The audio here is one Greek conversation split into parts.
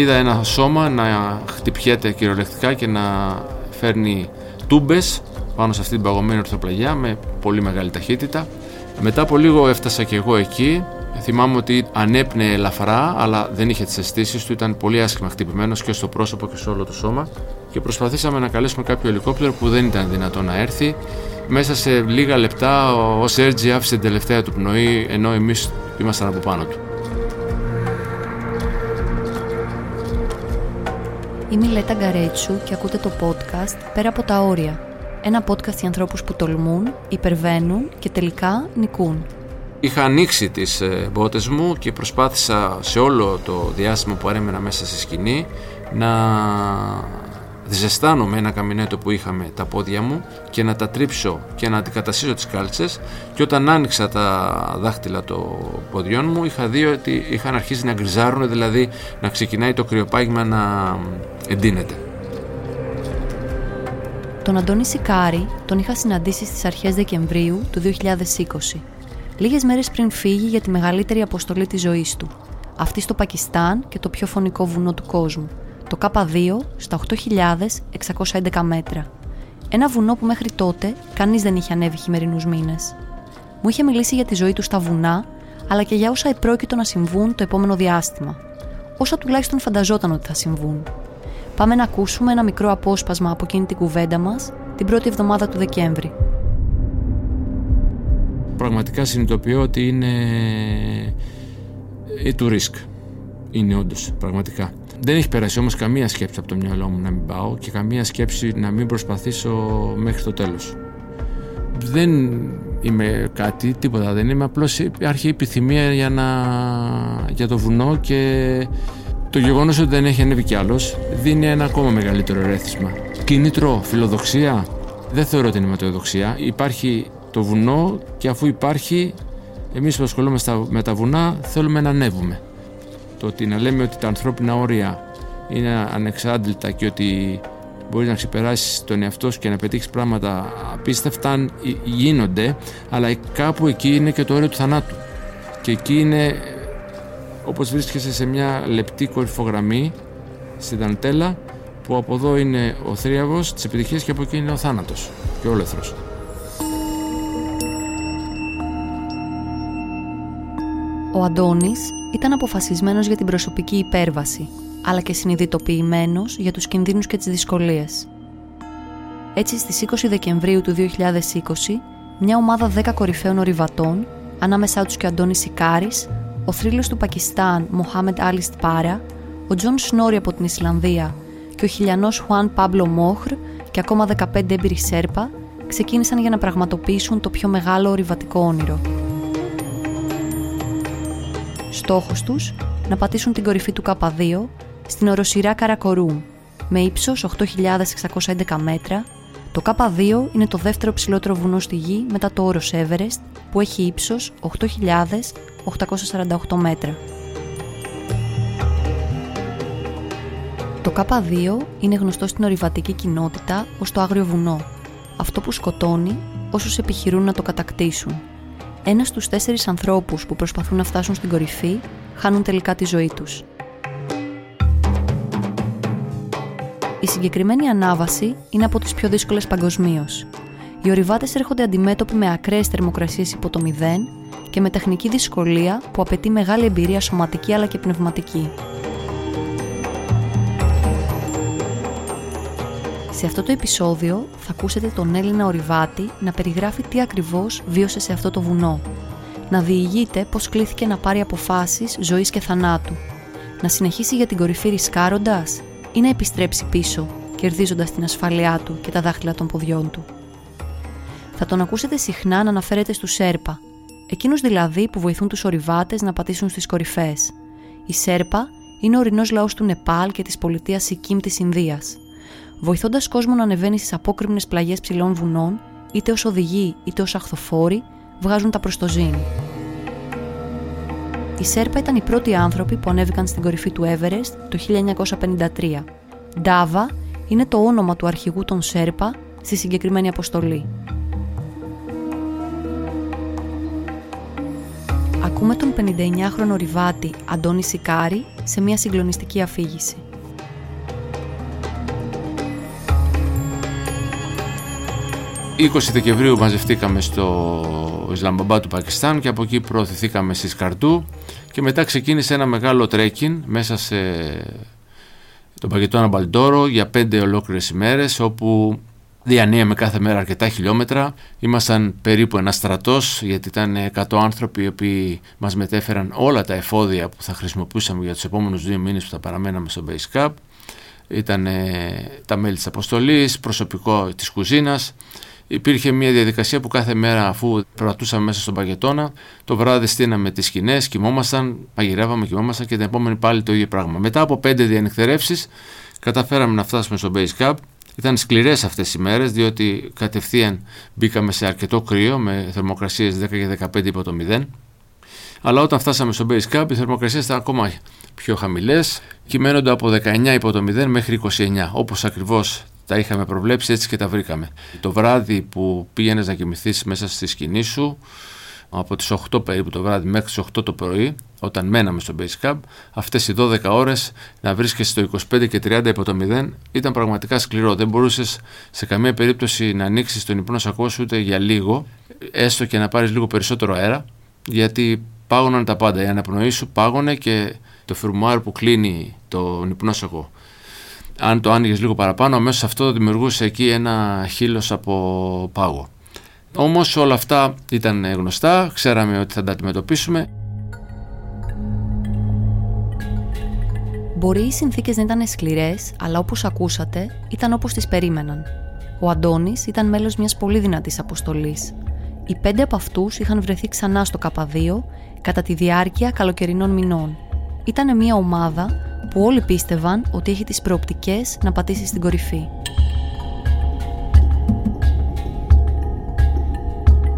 είδα ένα σώμα να χτυπιέται κυριολεκτικά και να φέρνει τούμπες πάνω σε αυτή την παγωμένη ορθοπλαγιά με πολύ μεγάλη ταχύτητα. Μετά από λίγο έφτασα και εγώ εκεί. Θυμάμαι ότι ανέπνεε ελαφρά, αλλά δεν είχε τις αισθήσεις του. Ήταν πολύ άσχημα χτυπημένος και στο πρόσωπο και σε όλο το σώμα. Και προσπαθήσαμε να καλέσουμε κάποιο ελικόπτερο που δεν ήταν δυνατό να έρθει. Μέσα σε λίγα λεπτά ο Σέρτζι άφησε την τελευταία του πνοή, ενώ εμείς ήμασταν από πάνω του. Είμαι η Λέτα Γκαρέτσου και ακούτε το podcast «Πέρα από τα όρια». Ένα podcast για ανθρώπους που τολμούν, υπερβαίνουν και τελικά νικούν. Είχα ανοίξει τις ε, μπότες μου και προσπάθησα σε όλο το διάστημα που έμενα μέσα στη σκηνή να ζεστάνω με ένα καμινέτο που είχαμε τα πόδια μου και να τα τρίψω και να αντικαταστήσω τις κάλτσες και όταν άνοιξα τα δάχτυλα των ποδιών μου είχα δει ότι είχαν αρχίσει να γκριζάρουν δηλαδή να ξεκινάει το κρυοπάγημα να εντείνεται. Τον Αντώνη Σικάρη τον είχα συναντήσει στις αρχές Δεκεμβρίου του 2020 λίγες μέρες πριν φύγει για τη μεγαλύτερη αποστολή της ζωής του αυτή στο Πακιστάν και το πιο φωνικό βουνό του κόσμου το K2 στα 8.611 μέτρα. Ένα βουνό που μέχρι τότε κανείς δεν είχε ανέβει χειμερινούς μήνες. Μου είχε μιλήσει για τη ζωή του στα βουνά, αλλά και για όσα επρόκειτο να συμβούν το επόμενο διάστημα. Όσα τουλάχιστον φανταζόταν ότι θα συμβούν. Πάμε να ακούσουμε ένα μικρό απόσπασμα από εκείνη την κουβέντα μας την πρώτη εβδομάδα του Δεκέμβρη. Πραγματικά συνειδητοποιώ ότι είναι ή του ρίσκ. Είναι όντως, πραγματικά. Δεν έχει περάσει όμως καμία σκέψη από το μυαλό μου να μην πάω και καμία σκέψη να μην προσπαθήσω μέχρι το τέλος. Δεν είμαι κάτι, τίποτα δεν είμαι, απλώς υπάρχει επιθυμία για, να, για το βουνό και το γεγονός ότι δεν έχει ανέβει κι άλλος δίνει ένα ακόμα μεγαλύτερο ερέθισμα. Κίνητρο, φιλοδοξία, δεν θεωρώ ότι είναι ματαιοδοξία. Υπάρχει το βουνό και αφού υπάρχει εμείς που ασχολούμαστε με τα βουνά θέλουμε να ανέβουμε. Το ότι να λέμε ότι τα ανθρώπινα όρια είναι ανεξάντλητα και ότι μπορεί να ξεπεράσεις τον εαυτό σου και να πετύχεις πράγματα απίστευτα γίνονται, αλλά κάπου εκεί είναι και το όριο του θανάτου. Και εκεί είναι όπως βρίσκεσαι σε μια λεπτή κορυφογραμμή στην δαντέλα που από εδώ είναι ο θρίαβος της επιτυχίας και από εκεί είναι ο θάνατος και ο όλεθρος. Ο Αντώνης ήταν αποφασισμένος για την προσωπική υπέρβαση, αλλά και συνειδητοποιημένος για τους κινδύνους και τις δυσκολίες. Έτσι στις 20 Δεκεμβρίου του 2020, μια ομάδα 10 κορυφαίων ορειβατών, ανάμεσά τους και ο Αντώνης Συκάρης, ο θρύλος του Πακιστάν Μοχάμεντ Άλι Σαντπάρα, ο Τζον Σνόρι από την Ισλανδία και ο χιλιανός Χουάν Πάμπλο Μορ και ακόμα 15 έμπειροι Σέρπα ξεκίνησαν για να πραγματοποιήσουν το πιο μεγάλο ορειβατικό όνειρο – Στόχος τους να πατήσουν την κορυφή του K2 στην οροσυρά Καρακορούμ με ύψος 8.611 μέτρα. Το K2 είναι το δεύτερο ψηλότερο βουνό στη γη μετά το όρος Everest που έχει ύψος 8.848 μέτρα. Το K2 είναι γνωστό στην ορειβατική κοινότητα ως το άγριο βουνό, αυτό που σκοτώνει όσους επιχειρούν να το κατακτήσουν ένας στους τέσσερις ανθρώπους που προσπαθούν να φτάσουν στην κορυφή χάνουν τελικά τη ζωή τους. Η συγκεκριμένη ανάβαση είναι από τις πιο δύσκολες παγκοσμίως. Οι ορειβάτες έρχονται αντιμέτωποι με ακραίες θερμοκρασίες υπό το μηδέν και με τεχνική δυσκολία που απαιτεί μεγάλη εμπειρία σωματική αλλά και πνευματική. Σε αυτό το επεισόδιο θα ακούσετε τον Έλληνα ορειβάτη να περιγράφει τι ακριβώς βίωσε σε αυτό το βουνό. Να διηγείται πώς κλήθηκε να πάρει αποφάσεις ζωής και θανάτου. Να συνεχίσει για την κορυφή ρισκάροντας ή να επιστρέψει πίσω, κερδίζοντας την ασφάλειά του και τα δάχτυλα των ποδιών του. Θα τον ακούσετε συχνά να αναφέρεται στους Σέρπα, εκείνους δηλαδή που βοηθούν τους ορειβάτες να πατήσουν στις κορυφές. Η Σέρπα είναι ο ορεινός λαός του Νεπάλ και της πολιτείας Σικίμ της Ινδίας – βοηθώντας κόσμο να ανεβαίνει στις απόκρημνε πλαγιές ψηλών βουνών, είτε ως οδηγοί είτε ως αχθοφόροι, βγάζουν τα προς το ζήν. Οι Σέρπα ήταν οι πρώτοι άνθρωποι που ανέβηκαν στην κορυφή του Everest το 1953. Ντάβα είναι το όνομα του αρχηγού των Σέρπα στη συγκεκριμένη αποστολή. ακούμε τον 59χρονο ριβάτη Αντώνη Σικάρη σε μια συγκλονιστική αφήγηση. 20 Δεκεμβρίου μαζευτήκαμε στο Ισλαμπαμπά του Πακιστάν και από εκεί προωθηθήκαμε στη Σκαρτού και μετά ξεκίνησε ένα μεγάλο τρέκιν μέσα σε τον Παγκετόνα Μπαλντόρο για πέντε ολόκληρες ημέρες όπου διανύαμε κάθε μέρα αρκετά χιλιόμετρα. Ήμασταν περίπου ένα στρατός γιατί ήταν 100 άνθρωποι οι οποίοι μας μετέφεραν όλα τα εφόδια που θα χρησιμοποιούσαμε για τους επόμενους δύο μήνες που θα παραμέναμε στο Base Cup. Ήταν τα μέλη της αποστολής, προσωπικό της κουζίνας Υπήρχε μια διαδικασία που κάθε μέρα, αφού περπατούσαμε μέσα στον παγετώνα, το βράδυ στείναμε τις σκηνές, κοιμόμασταν, παγειρεύαμε, κοιμόμασταν και την επόμενη πάλι το ίδιο πράγμα. Μετά από πέντε διανυκτερεύσεις, καταφέραμε να φτάσουμε στο Base Cup. Ήταν σκληρές αυτές οι μέρες, διότι κατευθείαν μπήκαμε σε αρκετό κρύο με θερμοκρασίες 10 και 15 υπό το 0. Αλλά όταν φτάσαμε στο Base Cup, οι θερμοκρασίες ήταν ακόμα πιο χαμηλές, κυμαίνονται από 19 υπό το 0 μέχρι 29, όπως ακριβώς τα είχαμε προβλέψει, έτσι και τα βρήκαμε. Το βράδυ που πήγαινες να κοιμηθείς μέσα στη σκηνή σου, από τις 8 περίπου το βράδυ μέχρι τις 8 το πρωί, όταν μέναμε στο Base Camp, αυτές οι 12 ώρες να βρίσκεσαι στο 25 και 30 υπό το 0 ήταν πραγματικά σκληρό. Δεν μπορούσες σε καμία περίπτωση να ανοίξεις τον υπνό σακό σου ούτε για λίγο, έστω και να πάρεις λίγο περισσότερο αέρα, γιατί πάγωναν τα πάντα. Η αναπνοή σου πάγωνε και το φιρμουάρ που κλείνει το υπνό σακό αν το άνοιγες λίγο παραπάνω, αμέσως αυτό δημιουργούσε εκεί ένα χείλος από πάγο. Όμως όλα αυτά ήταν γνωστά, ξέραμε ότι θα τα αντιμετωπίσουμε. Μπορεί οι συνθήκες να ήταν σκληρές, αλλά όπως ακούσατε, ήταν όπως τις περίμεναν. Ο Αντώνης ήταν μέλος μιας πολύ δυνατής αποστολής. Οι πέντε από αυτούς είχαν βρεθεί ξανά στο K2 κατά τη διάρκεια καλοκαιρινών μηνών. Ήταν μια ομάδα που όλοι πίστευαν ότι έχει τις προοπτικές να πατήσει στην κορυφή.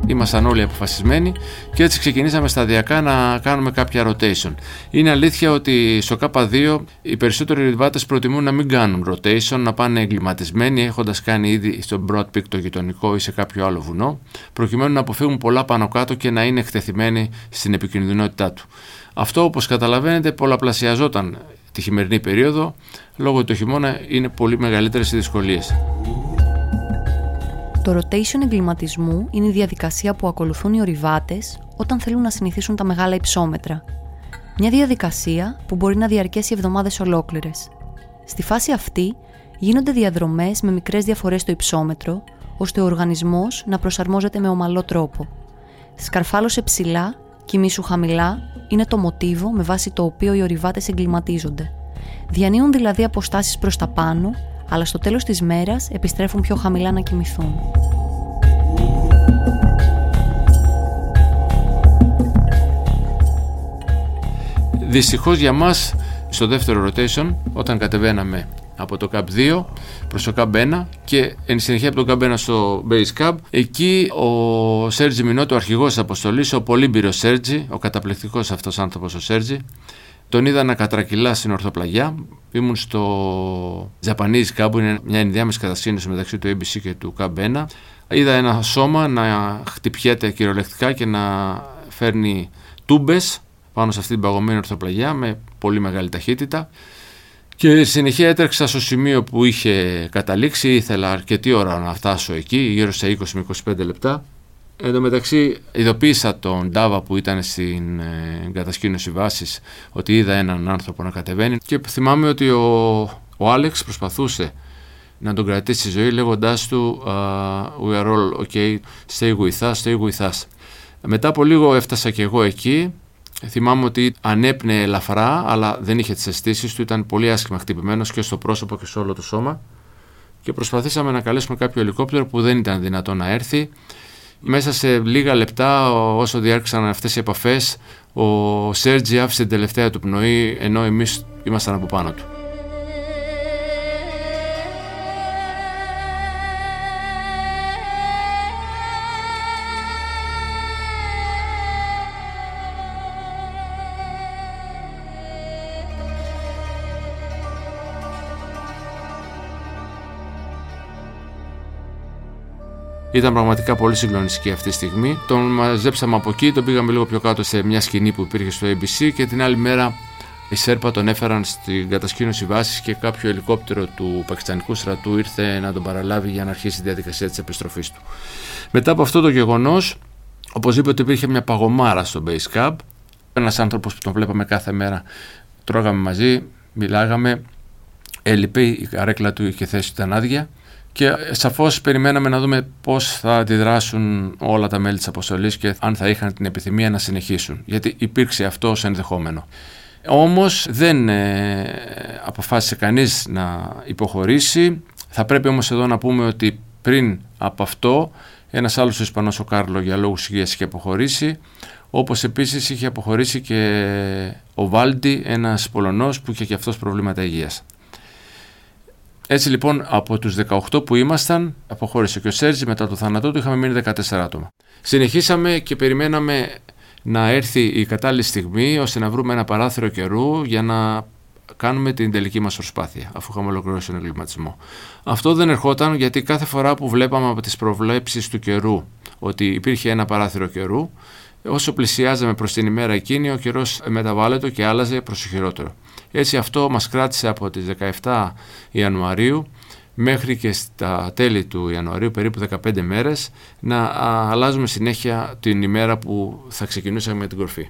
Ήμασταν όλοι αποφασισμένοι και έτσι ξεκινήσαμε σταδιακά να κάνουμε κάποια rotation. Είναι αλήθεια ότι στο K2 οι περισσότεροι ριβάτε προτιμούν να μην κάνουν rotation, να πάνε εγκληματισμένοι έχοντας κάνει ήδη στο Broad Peak το γειτονικό ή σε κάποιο άλλο βουνό, προκειμένου να αποφύγουν πολλά πάνω κάτω και να είναι εκτεθειμένοι στην επικινδυνότητά του. Αυτό όπως καταλαβαίνετε πολλαπλασιαζόταν τη χειμερινή περίοδο, λόγω του χειμώνα είναι πολύ μεγαλύτερες οι δυσκολίες. Το rotation εγκληματισμού είναι η διαδικασία που ακολουθούν οι ορειβάτες όταν θέλουν να συνηθίσουν τα μεγάλα υψόμετρα. Μια διαδικασία που μπορεί να διαρκέσει εβδομάδες ολόκληρες. Στη φάση αυτή γίνονται διαδρομές με μικρές διαφορές στο υψόμετρο, ώστε ο οργανισμός να προσαρμόζεται με ομαλό τρόπο. Σκαρφάλωσε ψηλά, κοιμήσου χαμηλά είναι το μοτίβο με βάση το οποίο οι ορειβάτες εγκληματίζονται. Διανύουν δηλαδή αποστάσεις προς τα πάνω, αλλά στο τέλος της μέρας επιστρέφουν πιο χαμηλά να κοιμηθούν. Δυστυχώς για μας στο δεύτερο rotation όταν κατεβαίναμε από το Cup 2 προς το Cup 1 και εν συνεχεία από το Cup 1 στο Base Cup. Εκεί ο Σέρτζι Μινότο, ο αρχηγός της αποστολής, ο πολύμπυρος Σέρτζι, ο καταπληκτικός αυτός άνθρωπος ο Σέρτζι, τον είδα να κατρακυλά στην ορθοπλαγιά. Ήμουν στο Japanese Cup, που είναι μια ενδιάμεση κατασκήνωση μεταξύ του ABC και του Cup 1. Είδα ένα σώμα να χτυπιέται κυριολεκτικά και να φέρνει τούμπες πάνω σε αυτή την παγωμένη ορθοπλαγιά με πολύ μεγάλη ταχύτητα. Και συνεχεία έτρεξα στο σημείο που είχε καταλήξει, ήθελα αρκετή ώρα να φτάσω εκεί, γύρω σε 20 με 25 λεπτά. Εν τω μεταξύ ειδοποίησα τον Ντάβα που ήταν στην ε, κατασκήνωση βάσης ότι είδα έναν άνθρωπο να κατεβαίνει και θυμάμαι ότι ο, ο Άλεξ προσπαθούσε να τον κρατήσει στη ζωή λέγοντάς του uh, «We are all okay, stay with us, stay with us». Μετά από λίγο έφτασα και εγώ εκεί Θυμάμαι ότι ανέπνεε ελαφρά, αλλά δεν είχε τις αισθήσεις του, ήταν πολύ άσχημα χτυπημένος και στο πρόσωπο και σε όλο το σώμα. Και προσπαθήσαμε να καλέσουμε κάποιο ελικόπτερο που δεν ήταν δυνατό να έρθει. Μέσα σε λίγα λεπτά, όσο διάρκησαν αυτές οι επαφές, ο Σέρτζι άφησε την τελευταία του πνοή, ενώ εμείς ήμασταν από πάνω του. Ήταν πραγματικά πολύ συγκλονιστική αυτή τη στιγμή. Τον μαζέψαμε από εκεί, τον πήγαμε λίγο πιο κάτω σε μια σκηνή που υπήρχε στο ABC και την άλλη μέρα οι Σέρπα τον έφεραν στην κατασκήνωση βάσης και κάποιο ελικόπτερο του Πακιστανικού στρατού ήρθε να τον παραλάβει για να αρχίσει τη διαδικασία της επιστροφής του. Μετά από αυτό το γεγονός, οπωσδήποτε υπήρχε μια παγωμάρα στο Base Camp. Ένας άνθρωπος που τον βλέπαμε κάθε μέρα, τρώγαμε μαζί, μιλάγαμε. Έλειπε, η καρέκλα του είχε θέσει τα άδεια και σαφώς περιμέναμε να δούμε πώς θα αντιδράσουν όλα τα μέλη της αποστολής και αν θα είχαν την επιθυμία να συνεχίσουν. Γιατί υπήρξε αυτό ως ενδεχόμενο. Όμως δεν ε, αποφάσισε κανείς να υποχωρήσει. Θα πρέπει όμως εδώ να πούμε ότι πριν από αυτό ένας άλλος Ισπανός ο Κάρλο για λόγους υγείας είχε αποχωρήσει όπως επίσης είχε αποχωρήσει και ο Βάλντι ένας Πολωνός που είχε και αυτός προβλήματα υγείας. Έτσι λοιπόν από τους 18 που ήμασταν αποχώρησε και ο Σέρτζι μετά το θάνατό του είχαμε μείνει 14 άτομα. Συνεχίσαμε και περιμέναμε να έρθει η κατάλληλη στιγμή ώστε να βρούμε ένα παράθυρο καιρού για να κάνουμε την τελική μας προσπάθεια αφού είχαμε ολοκληρώσει τον εγκληματισμό. Αυτό δεν ερχόταν γιατί κάθε φορά που βλέπαμε από τις προβλέψεις του καιρού ότι υπήρχε ένα παράθυρο καιρού όσο πλησιάζαμε προς την ημέρα εκείνη ο καιρός μεταβάλλεται και άλλαζε προς το χειρότερο. Έτσι αυτό μας κράτησε από τις 17 Ιανουαρίου μέχρι και στα τέλη του Ιανουαρίου, περίπου 15 μέρες, να αλλάζουμε συνέχεια την ημέρα που θα ξεκινούσαμε με την κορφή.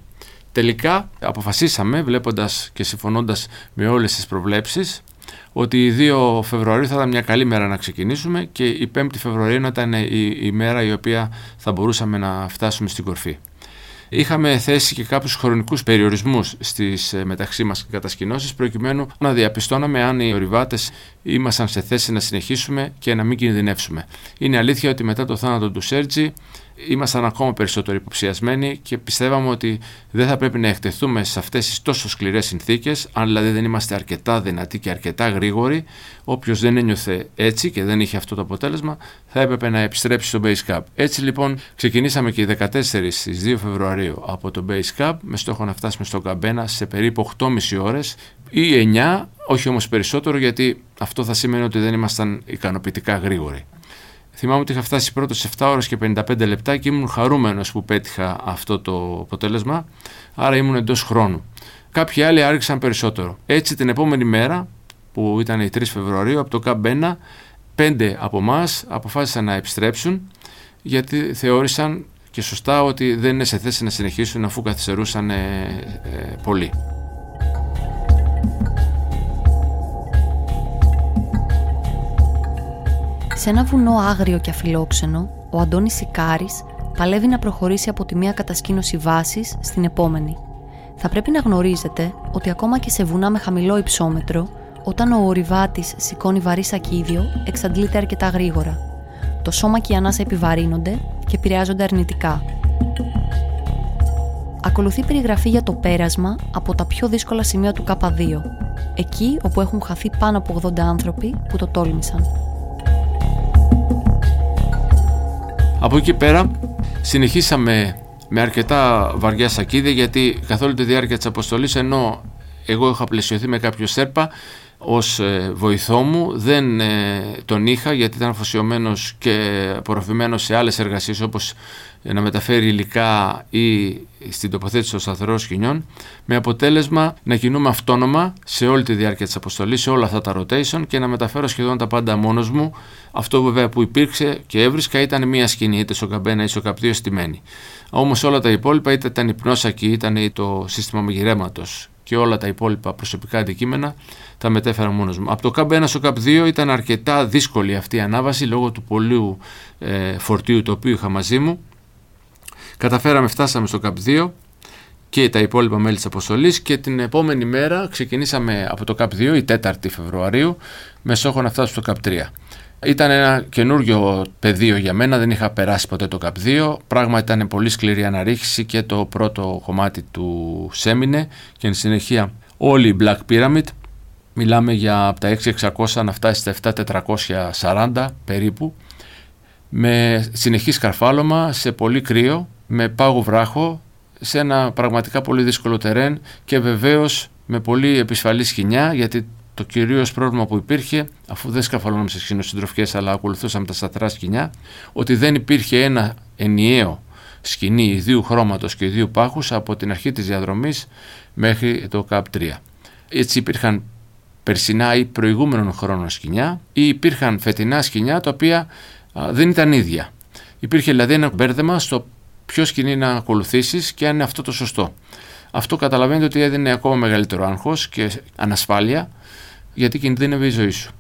Τελικά αποφασίσαμε, βλέποντας και συμφωνώντας με όλες τις προβλέψεις, ότι η 2 Φεβρουαρίου θα ήταν μια καλή μέρα να ξεκινήσουμε και η 5η Φεβρουαρίου να ήταν η, η μέρα η οποία θα μπορούσαμε να φτάσουμε στην κορφή. Είχαμε θέσει και κάποιους χρονικούς περιορισμούς στις ε, μεταξύ μας κατασκηνώσεις, προκειμένου να διαπιστώναμε αν οι ορειβάτες ήμασταν σε θέση να συνεχίσουμε και να μην κινδυνεύσουμε. Είναι αλήθεια ότι μετά το θάνατο του Σέρτζη ήμασταν ακόμα περισσότερο υποψιασμένοι και πιστεύαμε ότι δεν θα πρέπει να εκτεθούμε σε αυτές τις τόσο σκληρές συνθήκες, αν δηλαδή δεν είμαστε αρκετά δυνατοί και αρκετά γρήγοροι. Όποιος δεν ένιωθε έτσι και δεν είχε αυτό το αποτέλεσμα, θα έπρεπε να επιστρέψει στο Base Cup. Έτσι λοιπόν ξεκινήσαμε και οι 14 στις 2 Φεβρουαρίου από το Base Cup με στόχο να φτάσουμε στο Καμπένα σε περίπου 8,5 ώρες ή 9, όχι όμως περισσότερο γιατί αυτό θα σημαίνει ότι δεν ήμασταν ικανοποιητικά γρήγοροι. Θυμάμαι ότι είχα φτάσει πρώτος σε 7 ώρες και 55 λεπτά και ήμουν χαρούμενος που πέτυχα αυτό το αποτέλεσμα, άρα ήμουν εντός χρόνου. Κάποιοι άλλοι άρχισαν περισσότερο. Έτσι την επόμενη μέρα, που ήταν η 3 Φεβρουαρίου, από το Καμπένα, πέντε από εμάς αποφάσισαν να επιστρέψουν, γιατί θεώρησαν και σωστά ότι δεν είναι σε θέση να συνεχίσουν αφού καθυστερούσαν ε, ε, πολύ. Σε ένα βουνό άγριο και αφιλόξενο, ο Αντώνης Σικάρης παλεύει να προχωρήσει από τη μία κατασκήνωση βάσης στην επόμενη. Θα πρέπει να γνωρίζετε ότι ακόμα και σε βουνά με χαμηλό υψόμετρο, όταν ο ορειβάτης σηκώνει βαρύ σακίδιο, εξαντλείται αρκετά γρήγορα. Το σώμα και η ανάσα επιβαρύνονται και επηρεάζονται αρνητικά. Ακολουθεί περιγραφή για το πέρασμα από τα πιο δύσκολα σημεία του K2, εκεί όπου έχουν χαθεί πάνω από 80 άνθρωποι που το τόλμησαν. Από εκεί πέρα συνεχίσαμε με αρκετά βαριά σακίδια γιατί καθ' όλη τη διάρκεια της αποστολής ενώ εγώ είχα πλαισιωθεί με κάποιο σέρπα ως ε, βοηθό μου δεν ε, τον είχα γιατί ήταν αφοσιωμένος και απορροφημένος σε άλλες εργασίες όπως να μεταφέρει υλικά ή στην τοποθέτηση των σταθερών σκηνιών με αποτέλεσμα να κινούμε αυτόνομα σε όλη τη διάρκεια της αποστολής, σε όλα αυτά τα rotation και να μεταφέρω σχεδόν τα πάντα μόνος μου. Αυτό βέβαια που υπήρξε και έβρισκα ήταν μία σκηνή είτε στο καμπένα είτε στο καπτίο στημένη. Όμως όλα τα υπόλοιπα είτε ήταν υπνόσακι, ήταν το σύστημα μαγειρέματος και όλα τα υπόλοιπα προσωπικά αντικείμενα τα μετέφερα μόνος μου. Από το ΚΑΠ 1 στο ΚΑΠ 2 ήταν αρκετά δύσκολη αυτή η ανάβαση λόγω του πολλού ε, φορτίου το οποίο είχα μαζί μου. Καταφέραμε, φτάσαμε στο ΚΑΠ 2 και τα υπόλοιπα μέλη της αποστολής και την επόμενη μέρα ξεκινήσαμε από το ΚΑΠ 2, η 4η Φεβρουαρίου, με στόχο να φτάσουμε στο ΚΑΠ 3. Ήταν ένα καινούργιο πεδίο για μένα, δεν είχα περάσει ποτέ το ΚΑΠ 2. Πράγμα ήταν πολύ σκληρή αναρρίχηση και το πρώτο κομμάτι του Σέμινε και εν συνεχεία όλη η Black Pyramid. Μιλάμε για από τα 6.600 να φτάσει στα 7.440 περίπου με συνεχή σκαρφάλωμα, σε πολύ κρύο, με πάγο βράχο, σε ένα πραγματικά πολύ δύσκολο τερέν και βεβαίως με πολύ επισφαλή σκηνιά γιατί το κυρίως πρόβλημα που υπήρχε, αφού δεν σκαφαλώναμε σε σκηνοσυντροφικέ αλλά ακολουθούσαμε τα σταθερά σκηνιά, ότι δεν υπήρχε ένα ενιαίο σκηνή ιδίου χρώματος και ιδίου πάχους από την αρχή της διαδρομής μέχρι το ΚΑΠ 3. Έτσι υπήρχαν περσινά ή προηγούμενων χρόνων σκηνιά ή υπήρχαν φετινά σκηνιά τα οποία δεν ήταν ίδια. Υπήρχε δηλαδή ένα μπέρδεμα στο ποιο σκηνή να ακολουθήσεις και αν είναι αυτό το σωστό. Αυτό καταλαβαίνετε ότι έδινε ακόμα μεγαλύτερο άγχος και ανασφάλεια γιατί κινδύνευε η ζωή σου.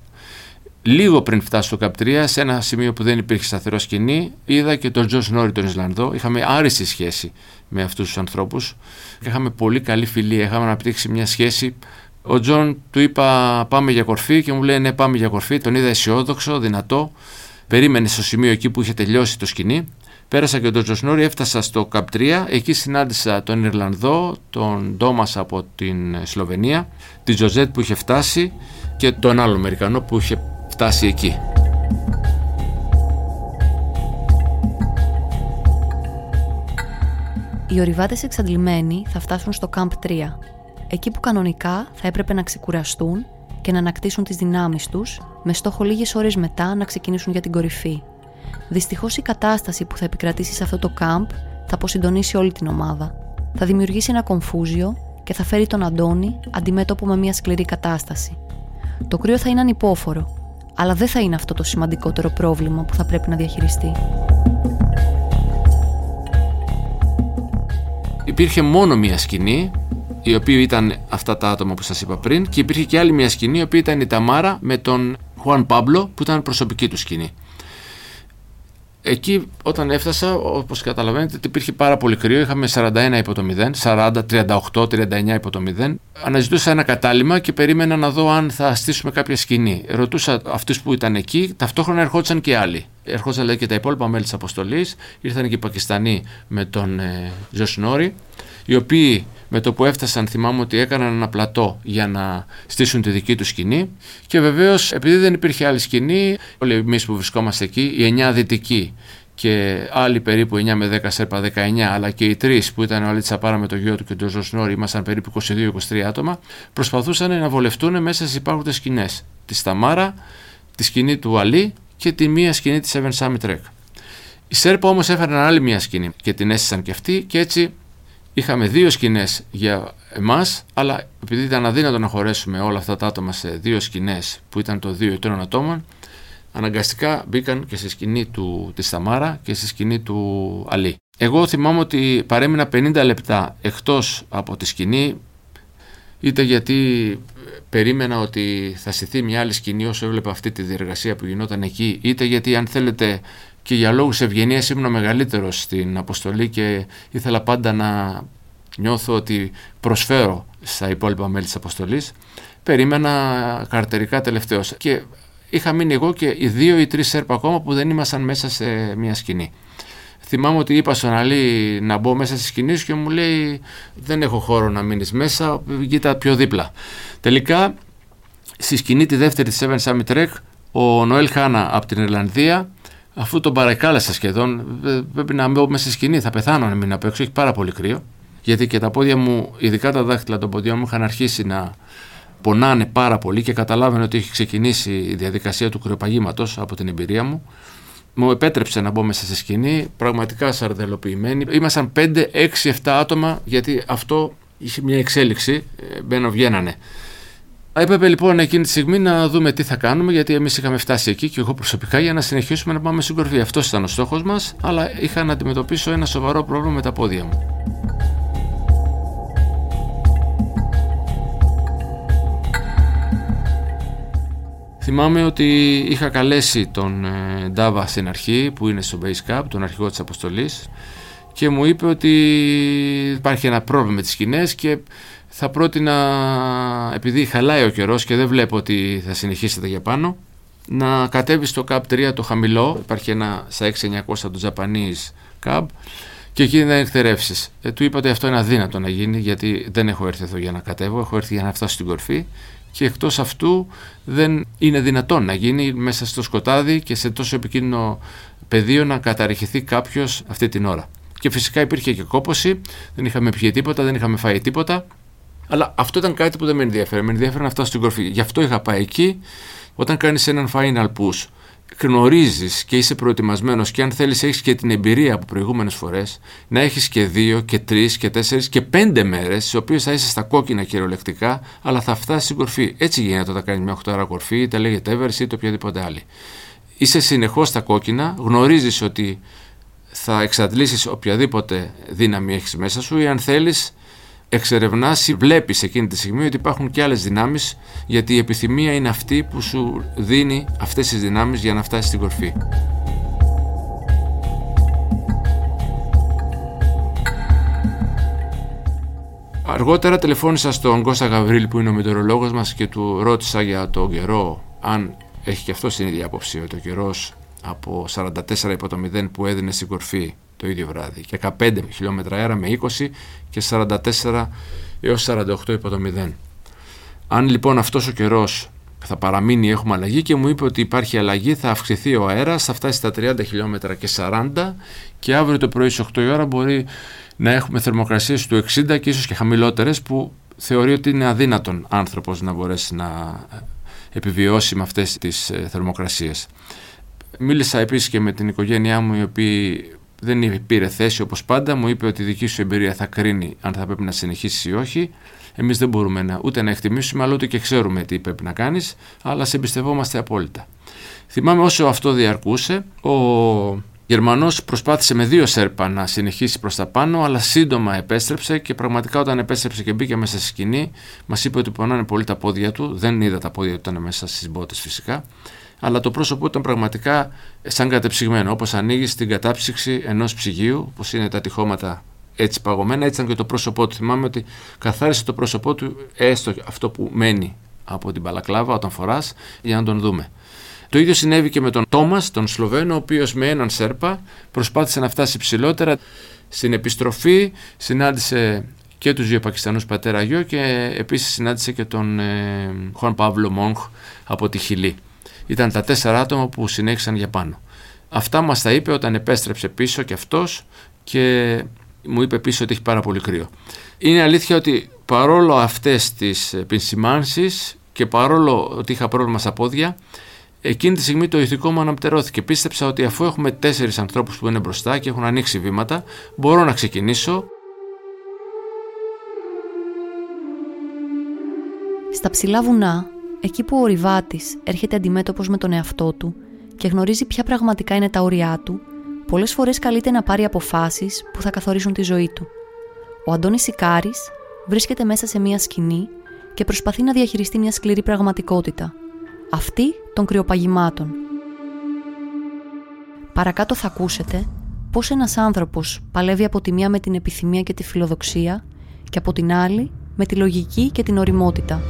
Λίγο πριν φτάσω στο ΚΑΠ 3, σε ένα σημείο που δεν υπήρχε σταθερό σχοινί, είδα και τον Τζον Σνόρι τον Ισλανδό. Είχαμε άριστη σχέση με αυτούς τους ανθρώπους. Είχαμε πολύ καλή φιλία. Είχαμε αναπτύξει μια σχέση. Ο Τζον του είπα πάμε για κορφή και μου λέει ναι πάμε για κορφή. Τον είδα αισιόδοξο, δυνατό. Περίμενε στο σημείο εκεί που είχε τελειώσει το σχοινί. Πέρασα και τον Τζοσνόρι, έφτασα στο ΚΑΠ 3. Εκεί συνάντησα τον Ιρλανδό, τον Ντόμας από την Σλοβενία, την Τζοζέτ που είχε φτάσει και τον άλλο Αμερικανό που είχε φτάσει εκεί. Οι ορειβάτες εξαντλημένοι θα φτάσουν στο Camp 3, εκεί που κανονικά θα έπρεπε να ξεκουραστούν και να ανακτήσουν τις δυνάμεις τους, με στόχο λίγες ώρες μετά να ξεκινήσουν για την κορυφή. Δυστυχώς η κατάσταση που θα επικρατήσει σε αυτό το camp θα αποσυντονίσει όλη την ομάδα. Θα δημιουργήσει ένα κομφούζιο και θα φέρει τον Αντώνη αντιμέτωπο με μια σκληρή κατάσταση. Το κρύο θα είναι ανυπόφορο, αλλά δεν θα είναι αυτό το σημαντικότερο πρόβλημα που θα πρέπει να διαχειριστεί. Υπήρχε μόνο μία σκηνή, η οποία ήταν αυτά τα άτομα που σας είπα πριν, και υπήρχε και άλλη μία σκηνή, η οποία ήταν η Ταμάρα με τον Χουάν Πάμπλο, που ήταν προσωπική του σκηνή. Εκεί όταν έφτασα, όπως καταλαβαίνετε, υπήρχε πάρα πολύ κρύο. Είχαμε 41 υπό το 0, 40, 38, 39 υπό το 0. Αναζητούσα ένα κατάλημα και περίμενα να δω αν θα στήσουμε κάποια σκηνή. Ρωτούσα αυτούς που ήταν εκεί, ταυτόχρονα ερχόντουσαν και άλλοι. Ερχόντουσαν λέει, και τα υπόλοιπα μέλη της αποστολής, ήρθαν και οι Πακιστανοί με τον ε, Νόρι, οι οποίοι με το που έφτασαν θυμάμαι ότι έκαναν ένα πλατό για να στήσουν τη δική τους σκηνή και βεβαίως επειδή δεν υπήρχε άλλη σκηνή όλοι εμείς που βρισκόμαστε εκεί οι 9 δυτικοί και άλλοι περίπου 9 με 10 σέρπα 19 αλλά και οι τρεις που ήταν ο Αλή Τσαπάρα με το γιο του και τον Ζωσνόρη ήμασταν περίπου 22-23 άτομα προσπαθούσαν να βολευτούν μέσα στις υπάρχοντες σκηνές. τη Σταμάρα, τη σκηνή του Αλή και τη μία σκηνή της Seven Summit Trek. Οι Σέρπα όμως έφεραν άλλη μία σκηνή και την έστησαν και αυτοί και έτσι Είχαμε δύο σκηνές για εμάς, αλλά επειδή ήταν αδύνατο να χωρέσουμε όλα αυτά τα άτομα σε δύο σκηνές που ήταν το δύο ή τριών ατόμων, αναγκαστικά μπήκαν και στη σκηνή του, της Σταμάρα και στη σκηνή του Αλή. Εγώ θυμάμαι ότι παρέμεινα 50 λεπτά εκτός από τη σκηνή, είτε γιατί περίμενα ότι θα στηθεί μια άλλη σκηνή όσο έβλεπα αυτή τη διεργασία που γινόταν εκεί, είτε γιατί αν θέλετε και για λόγους ευγενίας ήμουν ο μεγαλύτερος στην αποστολή και ήθελα πάντα να νιώθω ότι προσφέρω στα υπόλοιπα μέλη της αποστολής. Περίμενα καρτερικά τελευταίως και είχα μείνει εγώ και οι δύο ή τρεις σέρπα ακόμα που δεν ήμασταν μέσα σε μια σκηνή. Θυμάμαι ότι είπα στον Αλή να μπω μέσα στη σκηνή και μου λέει δεν έχω χώρο να μείνεις μέσα, κοίτα πιο δίπλα. Τελικά στη σκηνή τη δεύτερη της Seven Summit Trek ο Νοέλ Χάνα από την Ιρλανδία αφού τον παρακάλεσα σχεδόν, πρέπει να μπω μέσα στη σκηνή. Θα πεθάνω να μείνω απ' έξω. Έχει πάρα πολύ κρύο. Γιατί και τα πόδια μου, ειδικά τα δάχτυλα των ποδιών μου, είχαν αρχίσει να πονάνε πάρα πολύ και καταλάβαινε ότι έχει ξεκινήσει η διαδικασία του κρυοπαγήματος από την εμπειρία μου. Μου επέτρεψε να μπω μέσα στη σκηνή, πραγματικά σαρδελοποιημένοι. Ήμασταν 5, 6, 7 άτομα, γιατί αυτό είχε μια εξέλιξη. Ε, μπαίνω, βγαίνανε. Έπρεπε λοιπόν εκείνη τη στιγμή να δούμε τι θα κάνουμε, γιατί εμείς είχαμε φτάσει εκεί και εγώ προσωπικά για να συνεχίσουμε να πάμε στην κορφή. Αυτός ήταν ο στόχος μας, αλλά είχα να αντιμετωπίσω ένα σοβαρό πρόβλημα με τα πόδια μου. Θυμάμαι ότι είχα καλέσει τον ε, Ντάβα στην αρχή που είναι στο Base Cup, τον αρχηγό της αποστολής και μου είπε ότι υπάρχει ένα πρόβλημα με τις σκηνές και θα πρότεινα, επειδή χαλάει ο καιρός και δεν βλέπω ότι θα συνεχίσετε για πάνω, να κατέβει στο CAP 3 το χαμηλό. Υπάρχει ένα στα 6900 του Japanese CAB και εκεί να εκτερεύσει. Ε, του είπα ότι αυτό είναι αδύνατο να γίνει γιατί δεν έχω έρθει εδώ για να κατέβω, έχω έρθει για να φτάσω στην κορφή και εκτός αυτού δεν είναι δυνατόν να γίνει μέσα στο σκοτάδι και σε τόσο επικίνδυνο πεδίο να καταρριχηθεί κάποιος αυτή την ώρα. Και φυσικά υπήρχε και κόποση, δεν είχαμε πιει τίποτα, δεν είχαμε φάει τίποτα Αλλά αυτό ήταν κάτι που δεν με ενδιαφέρει. Με ενδιαφέρει να φτάσω στην κορφή. Γι' αυτό είχα πάει εκεί. Όταν κάνεις έναν final push, γνωρίζεις και είσαι προετοιμασμένος και αν θέλεις, έχεις και την εμπειρία από προηγούμενες φορές, να έχεις και δύο και τρεις και τέσσερις και πέντε μέρες, τι οποίες θα είσαι στα κόκκινα κυριολεκτικά, αλλά θα φτάσεις στην κορφή. Έτσι γίνεται όταν κάνεις μια 8 ώρα κορφή, είτε λέγεται Everest είτε οποιαδήποτε άλλη. Είσαι συνεχώς στα κόκκινα, γνωρίζεις ότι θα εξαντλήσεις οποιαδήποτε δύναμη έχεις μέσα σου ή αν θέλεις εξερευνάς ή βλέπεις εκείνη τη στιγμή ότι υπάρχουν και άλλες δυνάμεις, γιατί η επιθυμία είναι αυτή που σου δίνει αυτές τις δυνάμεις για να φτάσεις στην κορφή. Αργότερα τηλεφώνησα στον Κώστα Γαβρίλη που είναι ο μετεωρολόγος μας και του ρώτησα για τον καιρό αν έχει και αυτός την ίδια άποψη ότι ο καιρός από 44 υπό το 0 που έδινε στην κορφή το ίδιο βράδυ και 15 χιλιόμετρα αέρα με 20 και 44 έως 48 υπό το 0. Αν λοιπόν αυτός ο καιρός θα παραμείνει έχουμε αλλαγή και μου είπε ότι υπάρχει αλλαγή, θα αυξηθεί ο αέρας, θα φτάσει στα 30 χιλιόμετρα και 40 και αύριο το πρωί στις 8 η ώρα μπορεί να έχουμε θερμοκρασίες του 60 και ίσως και χαμηλότερες που θεωρεί ότι είναι αδύνατον άνθρωπος να μπορέσει να επιβιώσει με αυτές τις ε, θερμοκρασίες. Μίλησα επίσης και με την οικογένειά μου η οποία δεν πήρε θέση όπως πάντα, μου είπε ότι η δική σου εμπειρία θα κρίνει αν θα πρέπει να συνεχίσεις ή όχι. Εμείς δεν μπορούμε να, ούτε να εκτιμήσουμε, αλλά ούτε και ξέρουμε τι πρέπει να κάνεις, αλλά σε εμπιστευόμαστε απόλυτα. Θυμάμαι όσο αυτό διαρκούσε, ο Γερμανός προσπάθησε με δύο σέρπα να συνεχίσει προς τα πάνω, αλλά σύντομα επέστρεψε και πραγματικά όταν επέστρεψε και μπήκε μέσα στη σκηνή, μας είπε ότι πονάνε πολύ τα πόδια του, δεν είδα τα πόδια του, ήταν μέσα στις μπότες φυσικά, αλλά το πρόσωπό ήταν πραγματικά σαν κατεψυγμένο. Όπως ανοίγεις την κατάψυξη ενός ψυγείου, όπως είναι τα τυχώματα έτσι παγωμένα, έτσι ήταν και το πρόσωπό του. Θυμάμαι ότι καθάρισε το πρόσωπό του, έστω αυτό που μένει από την παλακλάβα όταν φοράς, για να τον δούμε. Το ίδιο συνέβη και με τον Τόμας, τον Σλοβαίνο, ο οποίος με έναν Σέρπα προσπάθησε να φτάσει ψηλότερα. Στην επιστροφή συνάντησε και τους δύο Πακιστανούς πατέρα γιο και επίσης συνάντησε και τον ε, Χουάν Παύλο Μόγχ από τη Χιλή. Ήταν τα τέσσερα άτομα που συνέχισαν για πάνω. Αυτά μας τα είπε όταν επέστρεψε πίσω και αυτός και μου είπε πίσω ότι έχει πάρα πολύ κρύο. Είναι αλήθεια ότι παρόλο αυτές τις επισημάνσεις και παρόλο ότι είχα πρόβλημα στα πόδια, εκείνη τη στιγμή το ηθικό μου αναπτερώθηκε. Πίστεψα ότι αφού έχουμε τέσσερις ανθρώπους που είναι μπροστά και έχουν ανοίξει βήματα, μπορώ να ξεκινήσω. Στα ψηλά βουνά εκεί που ο Ριβάτης έρχεται αντιμέτωπος με τον εαυτό του και γνωρίζει ποια πραγματικά είναι τα όρια του, πολλές φορές καλείται να πάρει αποφάσεις που θα καθορίσουν τη ζωή του. Ο Αντώνης Σικάρης βρίσκεται μέσα σε μια σκηνή και προσπαθεί να διαχειριστεί μια σκληρή πραγματικότητα, αυτή των κρυοπαγημάτων. Παρακάτω θα ακούσετε πώς ένας άνθρωπος παλεύει από τη μία με την επιθυμία και τη φιλοδοξία και από την άλλη με τη λογική και την οριμότητα.